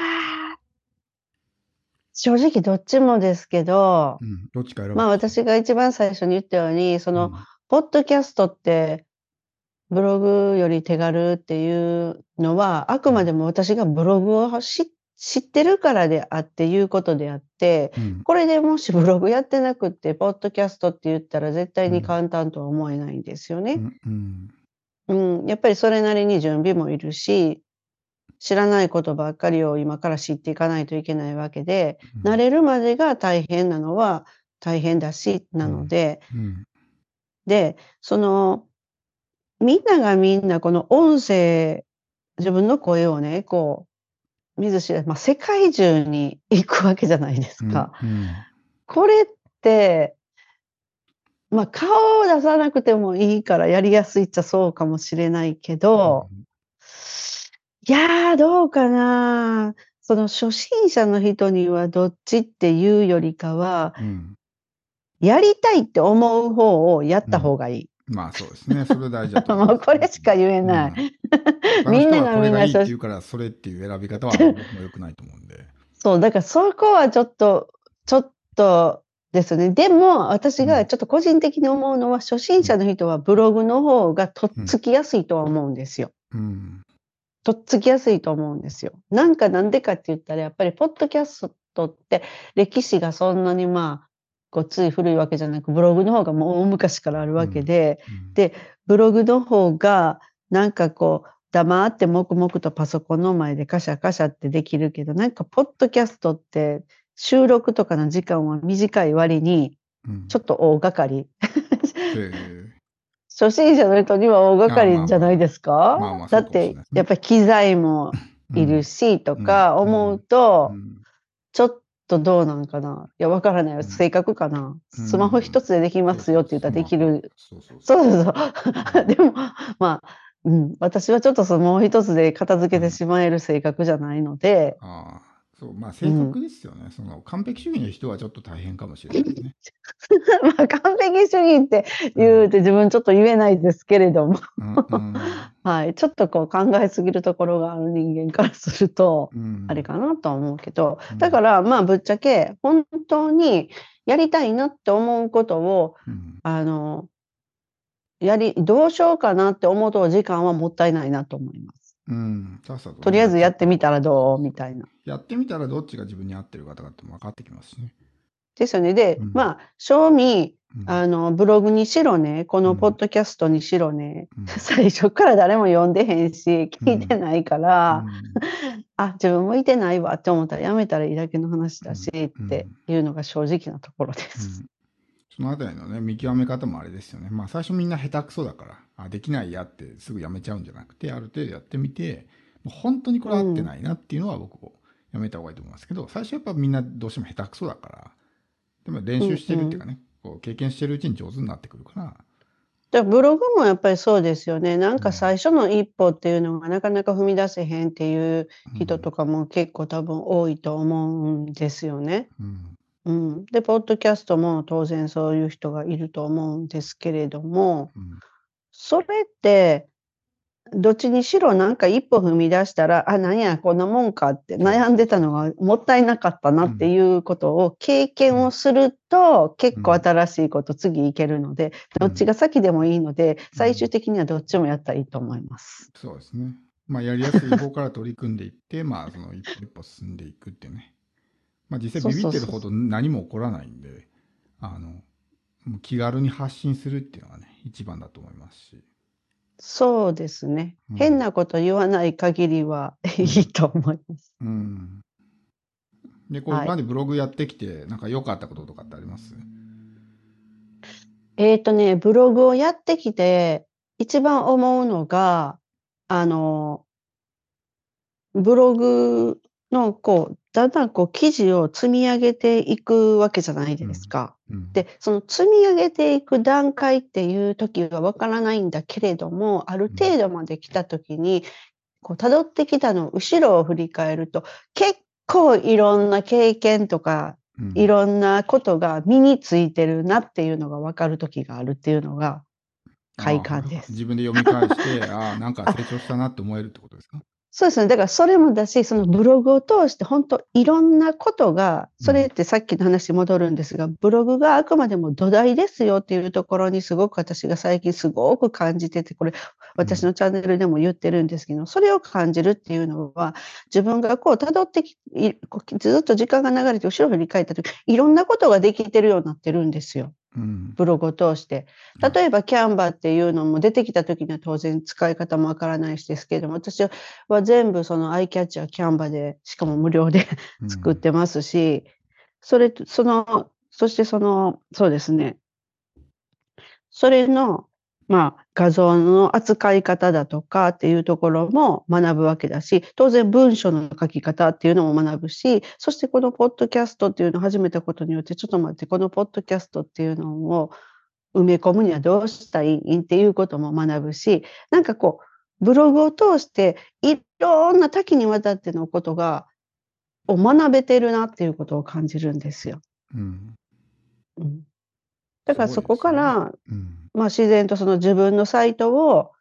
正直どっちもですけどう、ん。どっちか選ぶ。まあ私が一番最初に言ったように、その、うんポッドキャストって、ブログより手軽っていうのは、あくまでも私がブログを知知ってるからであっていうことであって、うん。これでもしブログやってなくって、ポッドキャストって言ったら絶対に簡単とは思えないんですよね。うんうん。うん、やっぱりそれなりに準備もいるし、知らないことばっかりを今から知っていかないといけないわけで、うん。慣れるまでが大変なのは大変だし、なので、うん。で、その、みんながみんなこの音声、自分の声をね、こう、見ず知らず、まあ、世界中に行くわけじゃないですか。うんこれって、まあ、顔を出さなくてもいいからやりやすいっちゃそうかもしれないけど、いやー、どうかな。その初心者の人にはどっちっていうよりかは、うんやりたいって思う方をやった方がいい。まあそうですね。それ大事だと思います。もうこれしか言えない。うん。みんながみんな言うから、それっていう選び方は僕も良くないと思うんで。そう、だからそこはちょっと、ちょっとですね。でも、私がちょっと個人的に思うのは、初心者の人はブログの方がとっつきやすいとは思うんですよ。うん。とっつきやすいと思うんですよ。なんかなんでかって言ったら、やっぱりポッドキャストって歴史がそんなにまあ、ごっつい古いわけじゃなく、ブログの方がもう大昔からあるわけで、うんでブログの方が、なんかこう、黙って黙々とパソコンの前でカシャカシャってできるけど、なんかポッドキャストって収録とかの時間は短い割に、うん。ちょっと大掛かり。え。初心者の人には大掛かりじゃないですか？だってやっぱり機材もえいるしとかうん。思うとう、ん。ちょっとどうなんかな。いや、わからないよ。ん正確かな。うんスマホ一つでできますよって言ったらできる。そうそうそそううそうそう。でも、まあ、うん、私はちょっとスマホ一つで片付けてしまえる性格じゃないので、そう、まあ性格ですよね。その完璧主義の人はちょっと大変かもしれないね。まあ、完璧主義って言うて自分ちょっと言えないですけれども、うんうん。はい、ちょっとこう考えすぎるところがある人間からすると、うん。あれかなとは思うけど。うん、だからまあぶっちゃけ本当にやりたいなって思うことを、うん。あの、やり、どうしようかなって思うと時間はもったいないなと思います。うん、さっさとね。とりあえずやってみたらどうみたいな。やってみたらどっちが自分に合ってるかとかって分かってきますしね。ですよね。で、うん。まあ、賞味、うん。あの、ブログにしろね、このうん。ポッドキャストにしろね、うん。最初から誰も読んでへんし、聞いてないから、あ、自分向いてないわって思ったらやめたらいいだけの話だし、うん。っていうのが正直なところでうす。んそのあたりのね、見極め方もあれですよね。まあ最初みんな下手くそだから、あ、できないやってすぐやめちゃうんじゃなくて、ある程度やってみて、もう本当にこれ合ってないなっていうのは僕をやめた方がいいと思いますけど、最初やっぱみんなどうしても下手くそだから、でも練習してるっていうかね、こう経験してるうちに上手になってくるから、でブログもやっぱりそうですよね。なんうんか最初の一歩っていうのがなかなか踏み出せへんっていううん人とかも結構多分多いと思うんですよね。うんうん。で、ポッドキャストも当然そういう人がいると思うんですけれども、うん。それって、どっちにしろなんか一歩踏み出したら、あ、なんや、こんなもんかって悩んでたのがもったいなかったなっていうことを経験をすると、結構新しいこと次いけるので、どっちが先でもいいので、最終的にはどっちもやったらいいと思います。そうですね。まあ、やりやすい方から取り組んでいって、まあ、その一歩一歩進んでいくってね。まあ、実際ビビってるほど何も起こらないんで、あの、気軽に発信するっていうのがね、一番だと思いますし。そうですね。うん変なこと言わない限りはいいと思います。うん。で、こう、はい今までブログやってきて、なんか良かったこととかってあります？えっとね、ブログをやってきて、一番思うのが、あの、ブログの、こう、だんだんこう、記事を積み上げていくわけじゃないですか。うん。で、その積み上げていく段階っていう時はわからないんだけれども、ある程度まで来た時に、こう、辿ってきたのを後ろを振り返ると、結構いろんな経験とか、うんいろんなことが身についてるなっていうのがわかる時があるっていうのが快感です。自分で読み返して、ああ、なんか成長したなって思えるってことですか？そうですね。だからそれもだし、そのブログを通して本当いろんなことが、それってさっきの話に戻るんですが、ブログがあくまでも土台ですよっていうところにすごく私が最近すごく感じてて、これ私のチャンネルでも言ってるんですけど、それを感じるっていうのは、自分がこう辿ってき、ずっと時間が流れて後ろ振り返った時、いろんなことができてるようになってるんですよ。うん。ブログを通して。例えば、キャンバーっていうのも出てきた時には当然使い方もわからないしですけれども、私は全部そのアイキャッチはキャンバーで、しかも無料でうん作ってますし、それと、その、そしてその、そうですね。それの、まあ、画像の扱い方だとかっていうところも学ぶわけだし、当然文章の書き方っていうのも学ぶし、そしてこのポッドキャストっていうのを始めたことによって、ちょっと待って、このポッドキャストっていうのを埋め込むにはどうしたらいいっていうことも学ぶし、なんかこう、ブログを通していろんな多岐にわたってのことが、を学べてるなっていうことを感じるんですよ。うん。うん、だからそこから、うん。まあ自然とその自分のサイトを、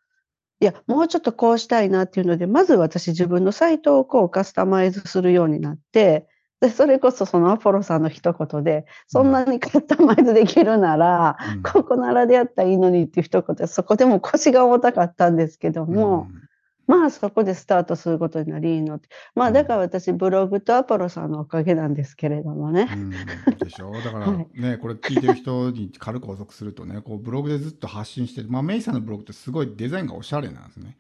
いや、もうちょっとこうしたいなっていうので、まず私自分のサイトをこうカスタマイズするようになって、で、それこそそのアポロさんの一言で、そんなにカスタマイズできるなら、うん。ここならでやったらいいのにっていう一言で、そこでも腰が重たかったんですけども、まあそこでスタートすることになりいいのって。まあだから私ブログとアポロさんのおかげなんですけれどもね。うん、でしょ？だからはいね、これ聞いてる人に軽く補足するとね、こうブログでずっと発信してる、まあ、メイさんのブログってすごいデザインがおしゃれなんですね。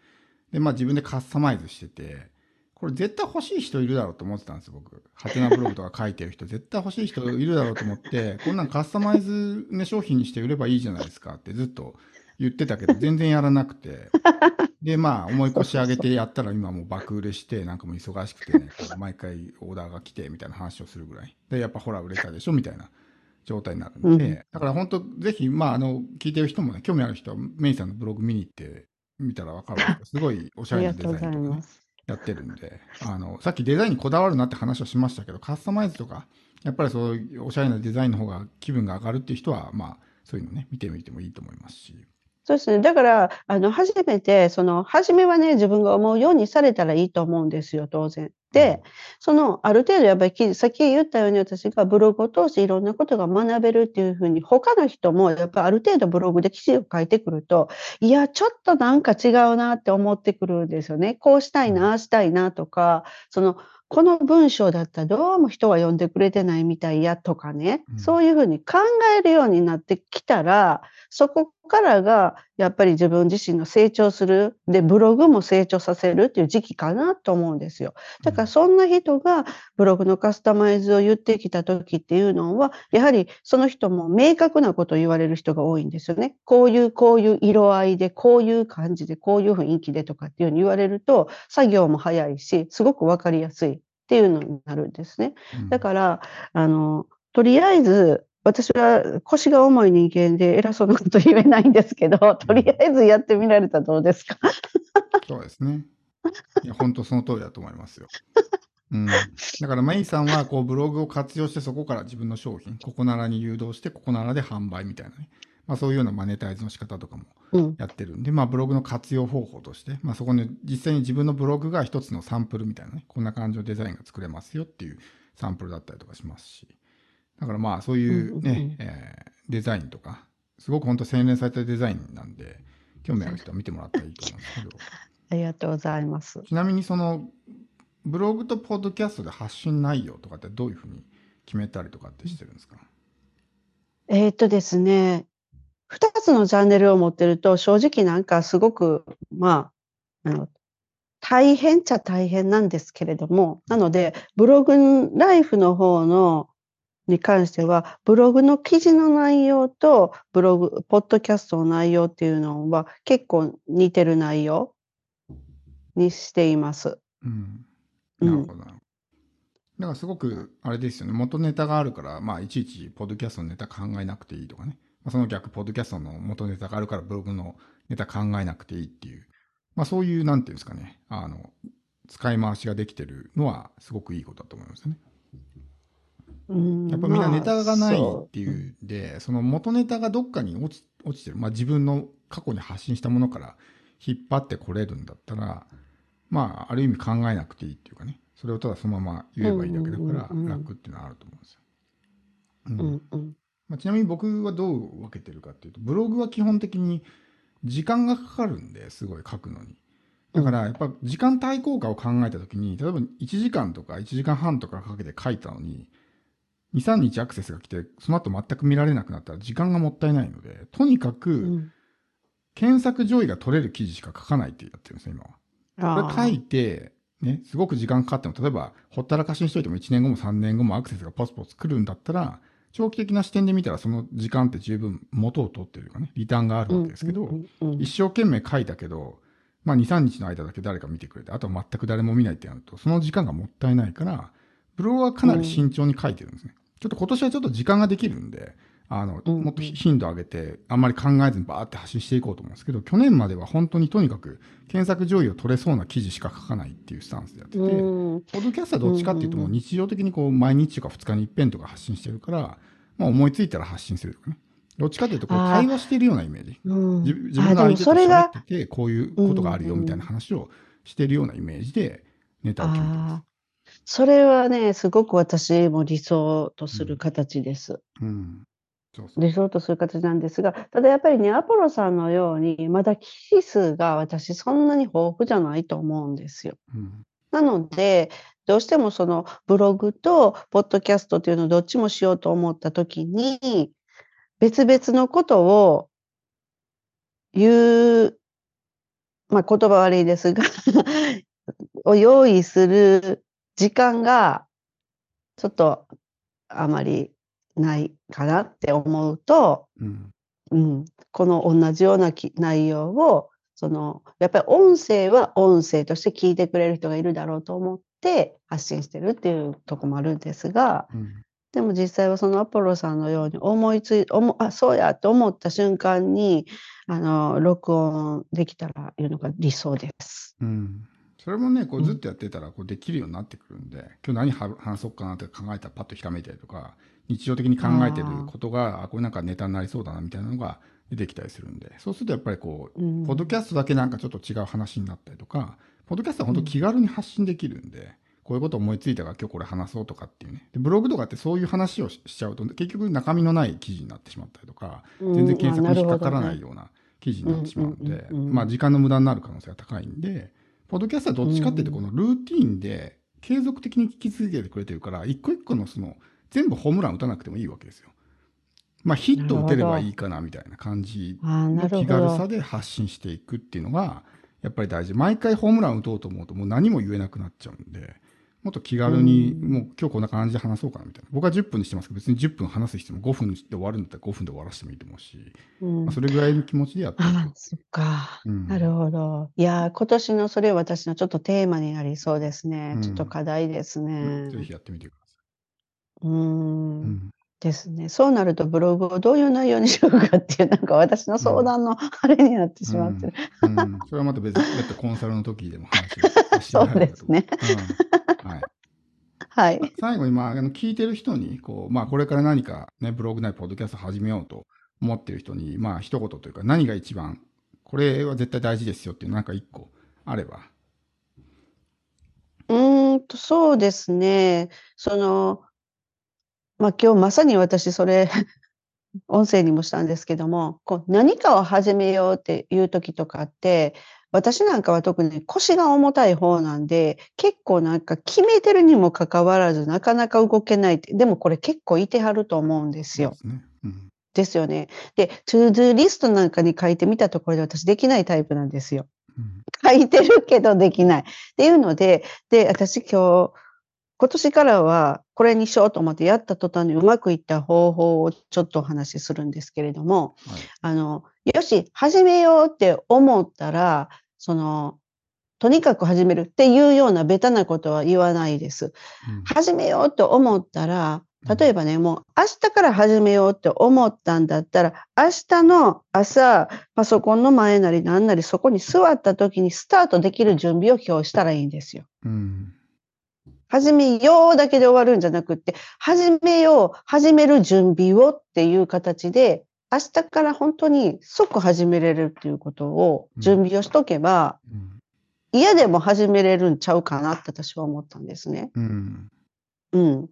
で、まあ自分でカスタマイズしてて、これ絶対欲しい人いるだろうと思ってたんですよ、僕。ハテナブログとか書いてる人、絶対欲しい人いるだろうと思って、こんなんカスタマイズ、ね、商品にして売ればいいじゃないですかってずっと言ってたけど、全然やらなくて。で、まあ、思い越し上げてやったら今もう爆売れして、なんかもう忙しくてね、毎回オーダーが来てみたいな話をするぐらい。で、やっぱほら売れたでしょみたいな状態になるんで、うんだから本当、ぜひ、まあ、あの、聞いてる人もね、興味ある人は、メイさんのブログ見に行ってみたらわかるんですけど、すごいおしゃれなデザインとかね。やってるんで、あの、さっきデザインにこだわるなって話をしましたけど、カスタマイズとか、やっぱりそういうおしゃれなデザインの方が気分が上がるっていう人は、まあ、そういうのね、見てみてもいいと思いますし。そうですね。だから、あの、初めて、その、初めはね、自分が思うようにされたらいいと思うんですよ、当然。で、その、ある程度やっぱりさっき言ったように私がブログを通していろんなことが学べるっていうふうに、他の人もやっぱある程度ブログで記事を書いてくると、いや、ちょっとなんか違うなって思ってくるんですよね。こうしたいな、したいなとか、その、この文章だったらどうも人は読んでくれてないみたいやとかね、うんそういうふうに考えるようになってきたら、そこからがやっぱり自分自身の成長する、で、ブログも成長させるっていう時期かなと思うんですよ。だからそんな人がブログのカスタマイズを言ってきた時っていうのは、やはりその人も明確なことを言われる人が多いんですよね。こういう、こういう色合いで、こういう感じで、こういう雰囲気でとかっていうふうに言われると、作業も早いし、すごくわかりやすいっていうのになるんですね。うんだから、あの、とりあえず、私は腰が重い人間で偉そうなこと言えないんですけど、とりあえずやってみられたらどうですか？そうですね。いや、本当その通りだと思いますよ。うん。だから、マイさんは、こう、ブログを活用して、そこから自分の商品、ここならに誘導して、ここならで販売みたいなね。まあ、そういうようなマネタイズの仕方とかもうん。やってるんで、まあ、ブログの活用方法として、まあ、そこに実際に自分のブログが一つのサンプルみたいなね、こんな感じのデザインが作れますよっていうサンプルだったりとかしますし。だからまあ、そういうね、えーデザインとか、すごく本当洗練されたデザインなんで、興味ある人は見てもらったらいいと思うんですけど。ありがとうございます。ちなみにそのブログとポッドキャストで発信内容とかってどういうふうに決めたりとかってしてるんですか、えーっとですね、二つのチャンネルを持ってると、正直なんかすごく、まあ、あの、大変っちゃ大変なんですけれども、なので、ブログライフの方の、に関しては、ブログの記事の内容と、ブログ、ポッドキャストの内容っていうのは結構似てる内容にしています。うん、うんなるほどなるほど。だからすごくあれですよね元ネタがあるから、まあ、いちいちポッドキャストのネタ考えなくていいとかね、まあ、その逆ポッドキャストの元ネタがあるからブログのネタ考えなくていいっていう、まあ、そういうなんていうんですかねあの使い回しができてるのはすごくいいことだと思いますね。うん。やっぱみんなネタがないまあっていうで、その元ネタがどっかに落ち落ちてる、まあ、自分の過去に発信したものから引っ張ってこれるんだったら、まあ、ある意味考えなくていいっていうかね、それをただそのまま言えばいいだけだから楽っていうのはあると思うんですよ。うん。まあ、ちなみに僕はどう分けてるかっていうと、ブログは基本的に時間がかかるんですごい書くのに。だからやっぱ時間対効果を考えた時に、例えば1時間とか1時間半とかかけて書いたのに、2、3日アクセスが来て、その後全く見られなくなったら時間がもったいないので、とにかうくん検索上位が取れる記事しか書かないってやってるんですね、今は。これ書いて、ね、すごく時間かかっても、例えば、ほったらかしにしといても1年後も3年後もアクセスがポツポツ来るんだったら、長期的な視点で見たらその時間って十分元を取ってるかね、リターンがあるわけですけど、うんうんうん一生懸命書いたけど、まあ2、3日の間だけ誰か見てくれて、あとは全く誰も見ないってなると、その時間がもったいないから、ブログはかなり慎重に書いてるんですね。ちょっと今年はちょっと時間ができるんで、あの、うんもっと頻度上げて、あんまり考えずにバーって発信していこうと思うんですけど、去年までは本当にとにかく検索上位を取れそうな記事しか書かないっていうスタンスでやってて、うん。ポッドキャストはどっちかっていうと、もうん日常的にこう、毎日とか2日に一遍とか発信してるから、まあ思いついたら発信するとかね。どっちかっていうと、こう、あー。対話してるようなイメージ。うん。自分の相手と喋それがってて、こういうことがあるよみたいな話をしてるようなイメージで、ネタを決めてまああ、それはね、すごく私も理想とする形です。す。うん。そうそう。理想とする形なんですが、ただやっぱりね、アポロさんのように、まだ記事数が私そんなに豊富じゃないと思うんですよ。うん。なので、どうしてもそのブログとポッドキャストっていうのをどっちもしようと思ったときに、別々のことを言う、まあ言葉悪いですが、を用意する時間がちょっとあまりないかなって思うと、うん。うん、この同じようなき内容を、その、やっぱり音声は音声として聞いてくれる人がいるだろうと思って発信してるっていうところもあるんですが、うん。でも実際はそのアポロさんのように思いつい、思あ、そうやと思った瞬間に、あの、録音できたらいうのが理想です。うん。それもね、こううん。ずっとやってたら、こうできるようになってくるんで、今日何は話そうかなって考えたらパッとひらめいたりとか、日常的に考えてることが、あこれなんかネタになりそうだなみたいなのが出てきたりするんで、そうするとやっぱりこう、うん。ポッドキャストだけなんかちょっと違う話になったりとか、ポッドキャストは本当気軽に発信できるんで、こういうこと思いついたから今日これ話そうとかっていうね。でブログとかってそういう話をししちゃうと、結局中身のない記事になってしまったりとか、全然検索に引っかからないような記事になってしまうんでうんうんうんう、ん。まあ時間の無駄になる可能性が高いんで、ポッドキャストはどっちかっていうと、このルーティーンで継続的に聞き続けてくれてるから、一個一個のその、全部ホームラン打たなくてもいいわけですよ。まあヒット打てればいいかなみたいな感じの気軽さど。で発信していくっていうのが、やっぱり大事。毎回ホームラン打とうと思うともう何も言えなくなっちゃうんで、もっと気軽に、うんもう今日こんな感じで話そうかなみたいな。僕は10分にしてますけど、別に10分話す必要も5分で終わるんだったら5分で終わらせてもいいと思うし、うんまあ、それぐらいの気持ちでやって。ああ、そっか。うんなるほど。いやー、今年のそれ私のちょっとテーマになりそうですね。うんちょっと課題ですね。ぜひやってみてください。ん。うんですね。そうなるとブログをどういう内容にしようかっていう、なんか私の相談のあれになってしまってる。うんうんそれはまた別別途コンサルの時でも話をして そうですね。うんはい。はい。最後に、まあ、あの聞いてる人に、こう、まあ、これから何かね、ブログなりポッドキャスト始めようと思ってる人に、まあ、一言というか、何が一番、これは絶対大事ですよっていう、なんか一個あれば。うーんと、そうですね。その、まあ、今日まさに私それ、音声にもしたんですけども、こう何かを始めようっていう時とかって、私なんかは特に腰が重たい方なんで、結構なんか決めてるにもかかわらずなかなか動けないって、でもこれ結構いてはると思うんですよ。ですね。うん。ですよね。で、 ToDo リストなんかに書いてみたところで私できないタイプなんですよ。うん。書いてるけどできない。っていうので、で、私今日、今年からはこれにしようと思ってやった途端にうまくいった方法をちょっとお話しするんですけれども、はい。あの、よし、始めようって思ったら、その、とにかく始めるっていうようなベタなことは言わないです。うん始めようと思ったら、例えばね、もう明日から始めようって思ったんだったら、明日の朝、パソコンの前なりなんなりそこに座った時にスタートできる準備を今日したらいいんですよ。うん。始めようだけで終わるんじゃなくって、始めよう、始める準備をっていう形で、明日から本当に即始めれるっていうことをうん準備をしとけば、うん。嫌でも始めれるんちゃうかなって私は思ったんですね。うん。うん。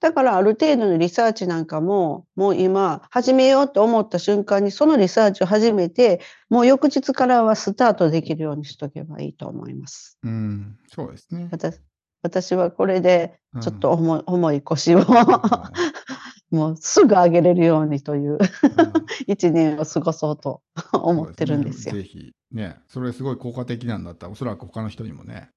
だからある程度のリサーチなんかも、もう今、始めようと思った瞬間にそのリサーチを始めて、もう翌日からはスタートできるようにしとけばいいと思います。うん。そうですね。私私はこれでうんちょっと重い,、重い腰をあ もうすぐ上げれるようにというー一年を過ごそうと思ってるんですよ。ぜひ、ね、それすごい効果的なんだったら、おそらく他の人にもね、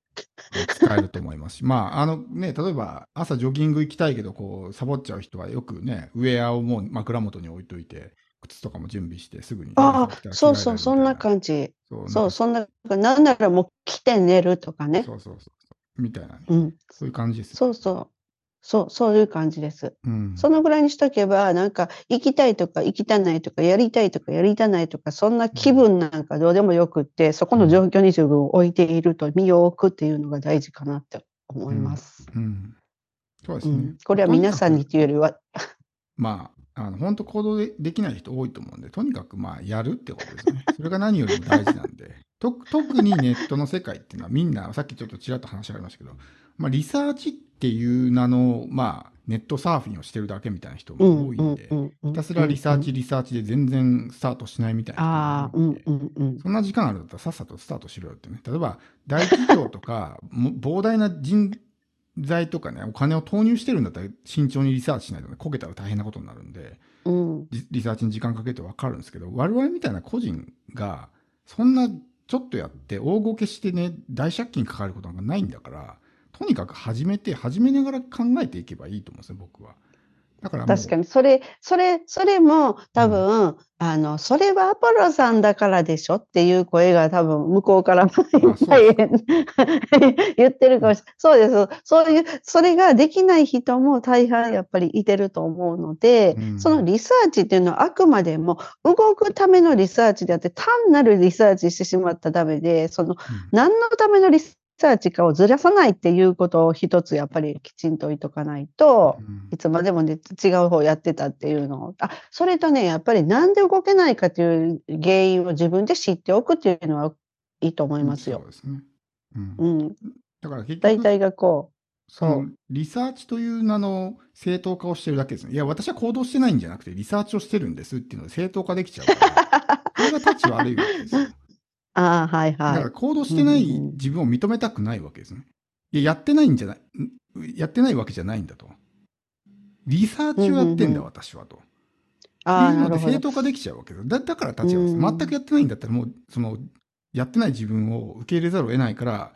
使えると思いますし、まあ、あのね、例えば朝ジョギング行きたいけど、こう、サボっちゃう人はよくね、ウェアをもう枕元に置いといて、靴とかも準備して、すぐに、ああ、そうそう、そんなじ。感じ。そうそう、そんな、なんならもう来て寝るとかね。そうそうそう。みたいなね。うん。そういう感じですよ。そうそう。そう、そういう感じです。うん。そのぐらいにしとけば、なんか、行きたいとか行きたないとか、やりたいとかやりたないとか、そんな気分なんかどうでもよくって、そこの状況に自分を置いていると、身を置くっていうのが大事かなって思います。うん。そうですね。うん。これは皆さんにっていうよりは、まあ、あの本当行動でできない人多いと思うんで、とにかくまあやるってことですね。それが何よりも大事なんで。と 特にネットの世界っていうのはみんな、さっきちょっとちらっと話ありましたけど、まあ、リサーチっていう名の、まあ、ネットサーフィンをしてるだけみたいな人も多いんで。ひたすらリサーチ、リサーチで全然スタートしないみたいな人も。そんな時間あるんだったらさっさとスタートしろよってね。例えば、大企業とか、も膨大な人材とかね、お金を投入してるんだったら慎重にリサーチしないとね、こけたら大変なことになるんで、うん。リリサーチに時間かけてわかるんですけど、我々みたいな個人が、そんなちょっとやって大ごけしてね、大借金かかることなんかないんだから、とにかく始めて、始めながら考えていけばいいと思うんですよ、僕は。だから確かに、それ、それ、それも多分、あの、それはアポロさんだからでしょっていう声が多分向こうからもいっぱい言ってるかもしれない。そうです。そういう、それができない人も大半やっぱりいてると思うので、うん。そのリサーチっていうのはあくまでも動くためのリサーチであって、単なるリサーチしてしまったらダメで、その、うん。何のためのリサーチかをずらさないっていうことを一つやっぱりきちんと言っとかないと、うんいつまでもね、違う方やってたっていうのを。あ、それとね、やっぱりなんで動けないかという原因を自分で知っておくっていうのはいいと思いますよ。そうですね。うんうん。だから結局、大体がこう。そのリサーチという名の正当化をしてるだけですね。いや、私は行動してないんじゃなくて、リサーチをしてるんですっていうので正当化できちゃうから、これが立ち悪いわけですよ。ああ、はいはいだから。行動してないうんうん自分を認めたくないわけですね。いや、やってないんじゃない、んやってないわけじゃないんだと。リサーチをやってんだ、うんうんうん私はと。ああ、なるほど。正当化できちゃうわけです。だだから立ち悪いです。うん全くやってないんだったら、もう、その、やってない自分を受け入れざるを得ないから、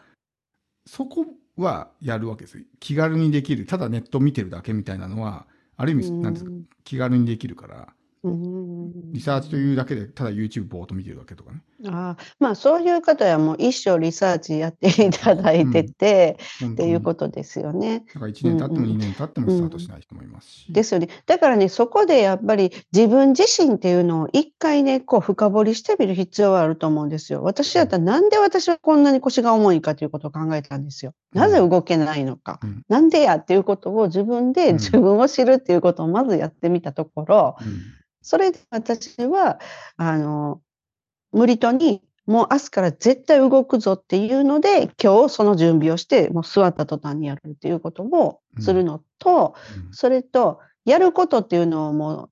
そこはやるわけです。気軽にできる。ただネット見てるだけみたいなのは、ある意味、なんですか、気軽にできるから。うんうんリサーチというだけで、ただ YouTube ぼーっと見てるだけとかね。あーまあそういう方はもう一生リサーチやっていただいてて、っていう。ことですよね。だから1年経ってもうんうん2年経ってもスタートしない人もいますし。ですよね。だからね、そこでやっぱり自分自身っていうのを一回ね、こう深掘りしてみる必要はあると思うんですよ。私だったらなんで私はこんなに腰が重いかということを考えたんですよ。なぜ動けないのか。うんなんでやっていうことを自分でうん自分を知るっていうことをまずやってみたところ、うんそれで私は、あの、無理とに、もう明日から絶対動くぞっていうので、今日その準備をして、もう座った途端にやるっていうことをするのと、うんそれと、やることっていうのをもう、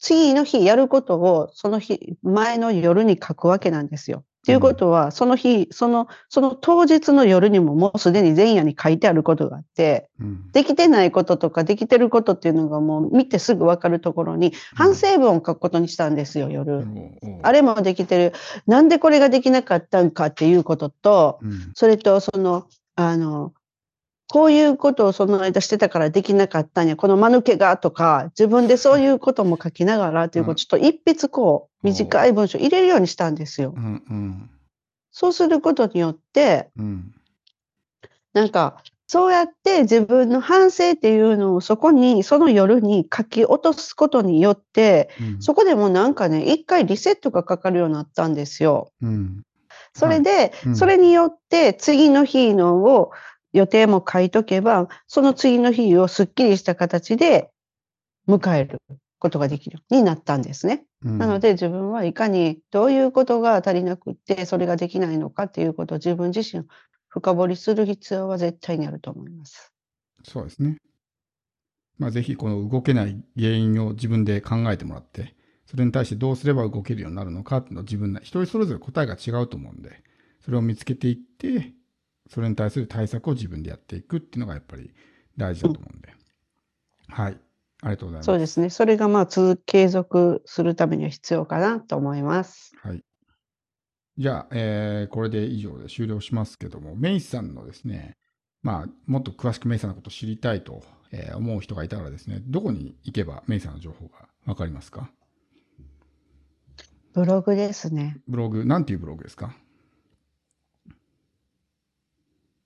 次の日やることをその日、前の夜に書くわけなんですよ。っていうことは、その日、その、その当日の夜にももうすでに前夜に書いてあることがあって、うん。できてないこととかできてることっていうのがもう見てすぐわかるところに、反省文を書くことにしたんですよ、夜。おうおうあれもできてる。なんでこれができなかったんかっていうことと、うん。それと、その、あの、こういうことをその間してたからできなかったんや、この間抜けがとか、自分でそういうことも書きながらということ、うんちょっと一筆こう、短い文章入れるようにしたんですよ。う。んうん。そうすることによって、うん。なんか、そうやって自分の反省っていうのをそこに、その夜に書き落とすことによって、うん。そこでもうなんかね、一回リセットがかかるようになったんですよ。うん。それで、うん。それによって次の日のを予定も書いとけば、その次の日をすっきりした形で迎えることができるようになったんですね。うんなので自分はいかにどういうことが足りなくって、それができないのかっていうことを自分自身深掘りする必要は絶対にあると思います。そうですね。まあ、ぜひこの動けない原因を自分で考えてもらって、それに対してどうすれば動けるようになるのかっていうのを自分な、一人それぞれ答えが違うと思うんで、それを見つけていって、それに対する対策を自分でやっていくっていうのがやっぱり大事だと思うんで。はい。ありがとうございます。そうですね。それがまあ続継続するためには必要かなと思います。はい。じゃあ、えーこれで以上で終了しますけども、メイさんのですね、まあ、もっと詳しくメイさんのことを知りたいと、えー思う人がいたらですね、どこに行けばメイさんの情報がわかりますか？ブログですね。ブログ、なんていうブログですか？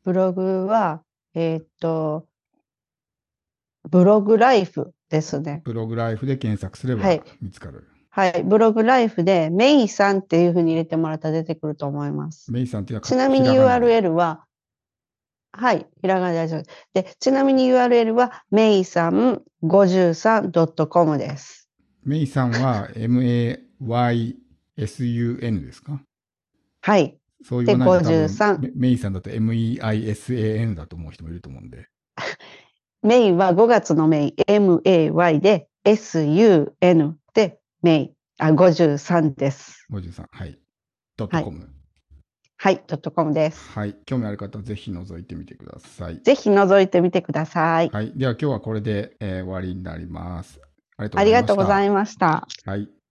ブログは、えーっと、ブログライフですね。ブログライフで検索すればはい見つかる。はい。ブログライフで、メイさんっていうふうに入れてもらったら出てくると思います。メイさんっていうのはちなみに URL は、はい。ひらがなで大丈夫です。で、ちなみに URL は、メイさん 53.com です。メイさんは MAYSUN ですか？はい。そういと多分53メメイさんだと MEISAN だと思う人もいると思うんで。メイは5月のメイ、MAY で、SUN で、メイ、あ、53です。53。はい。ドットコム。はい。ドットコムです。はい。興味ある方はぜひ覗いてみてください。ぜひ覗いてみてください。はい。では今日はこれで、えー終わりになります。ありがとうございました。ありがとうございました。はい。